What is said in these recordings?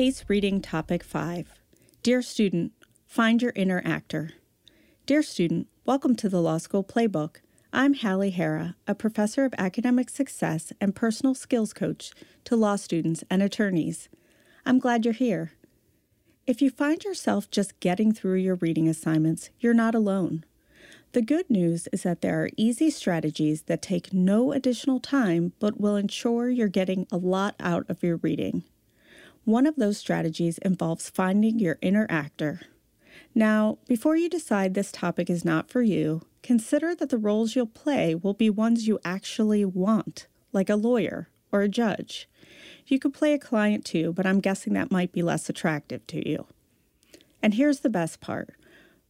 Case Reading Topic 5 Dear Student, Find Your Inner Actor. Dear Student, welcome to the Law School Playbook. I'm Hallie Hara, a professor of academic success and personal skills coach to law students and attorneys. I'm glad you're here. If you find yourself just getting through your reading assignments, you're not alone. The good news is that there are easy strategies that take no additional time but will ensure you're getting a lot out of your reading. One of those strategies involves finding your inner actor. Now, before you decide this topic is not for you, consider that the roles you'll play will be ones you actually want, like a lawyer or a judge. You could play a client too, but I'm guessing that might be less attractive to you. And here's the best part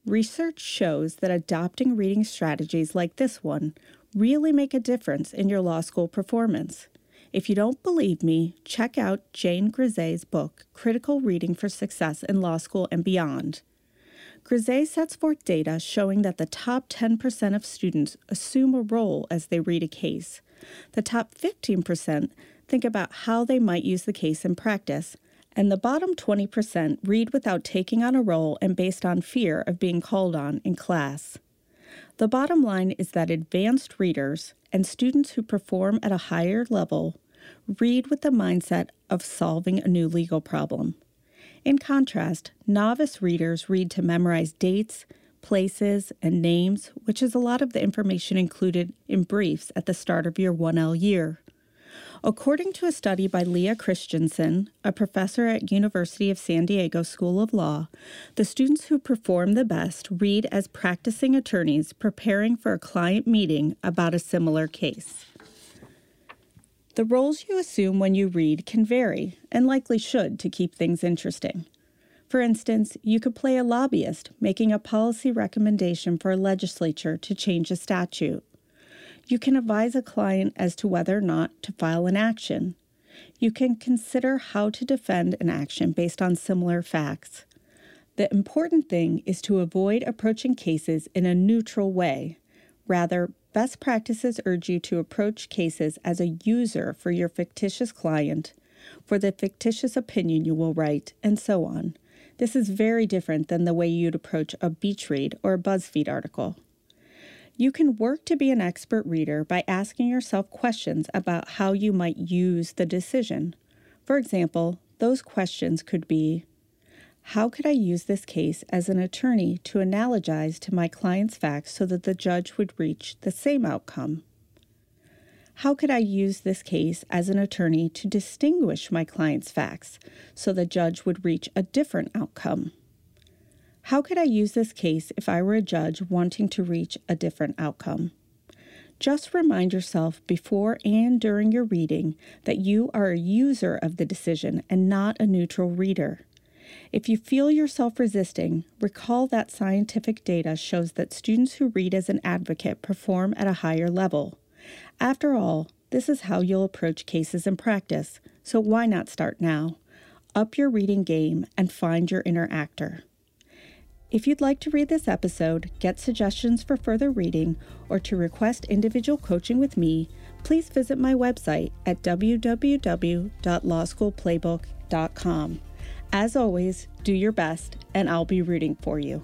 Research shows that adopting reading strategies like this one really make a difference in your law school performance. If you don't believe me, check out Jane Grisé's book, Critical Reading for Success in Law School and Beyond. Grisey sets forth data showing that the top 10% of students assume a role as they read a case. The top 15% think about how they might use the case in practice, and the bottom 20% read without taking on a role and based on fear of being called on in class. The bottom line is that advanced readers and students who perform at a higher level read with the mindset of solving a new legal problem. In contrast, novice readers read to memorize dates, places, and names, which is a lot of the information included in briefs at the start of your 1L year. According to a study by Leah Christensen, a professor at University of San Diego School of Law, the students who perform the best read as practicing attorneys preparing for a client meeting about a similar case. The roles you assume when you read can vary, and likely should to keep things interesting. For instance, you could play a lobbyist making a policy recommendation for a legislature to change a statute. You can advise a client as to whether or not to file an action. You can consider how to defend an action based on similar facts. The important thing is to avoid approaching cases in a neutral way. Rather, best practices urge you to approach cases as a user for your fictitious client, for the fictitious opinion you will write, and so on. This is very different than the way you'd approach a beach read or a BuzzFeed article. You can work to be an expert reader by asking yourself questions about how you might use the decision. For example, those questions could be How could I use this case as an attorney to analogize to my client's facts so that the judge would reach the same outcome? How could I use this case as an attorney to distinguish my client's facts so the judge would reach a different outcome? How could I use this case if I were a judge wanting to reach a different outcome? Just remind yourself before and during your reading that you are a user of the decision and not a neutral reader. If you feel yourself resisting, recall that scientific data shows that students who read as an advocate perform at a higher level. After all, this is how you'll approach cases in practice, so why not start now? Up your reading game and find your inner actor. If you'd like to read this episode, get suggestions for further reading, or to request individual coaching with me, please visit my website at www.lawschoolplaybook.com. As always, do your best, and I'll be rooting for you.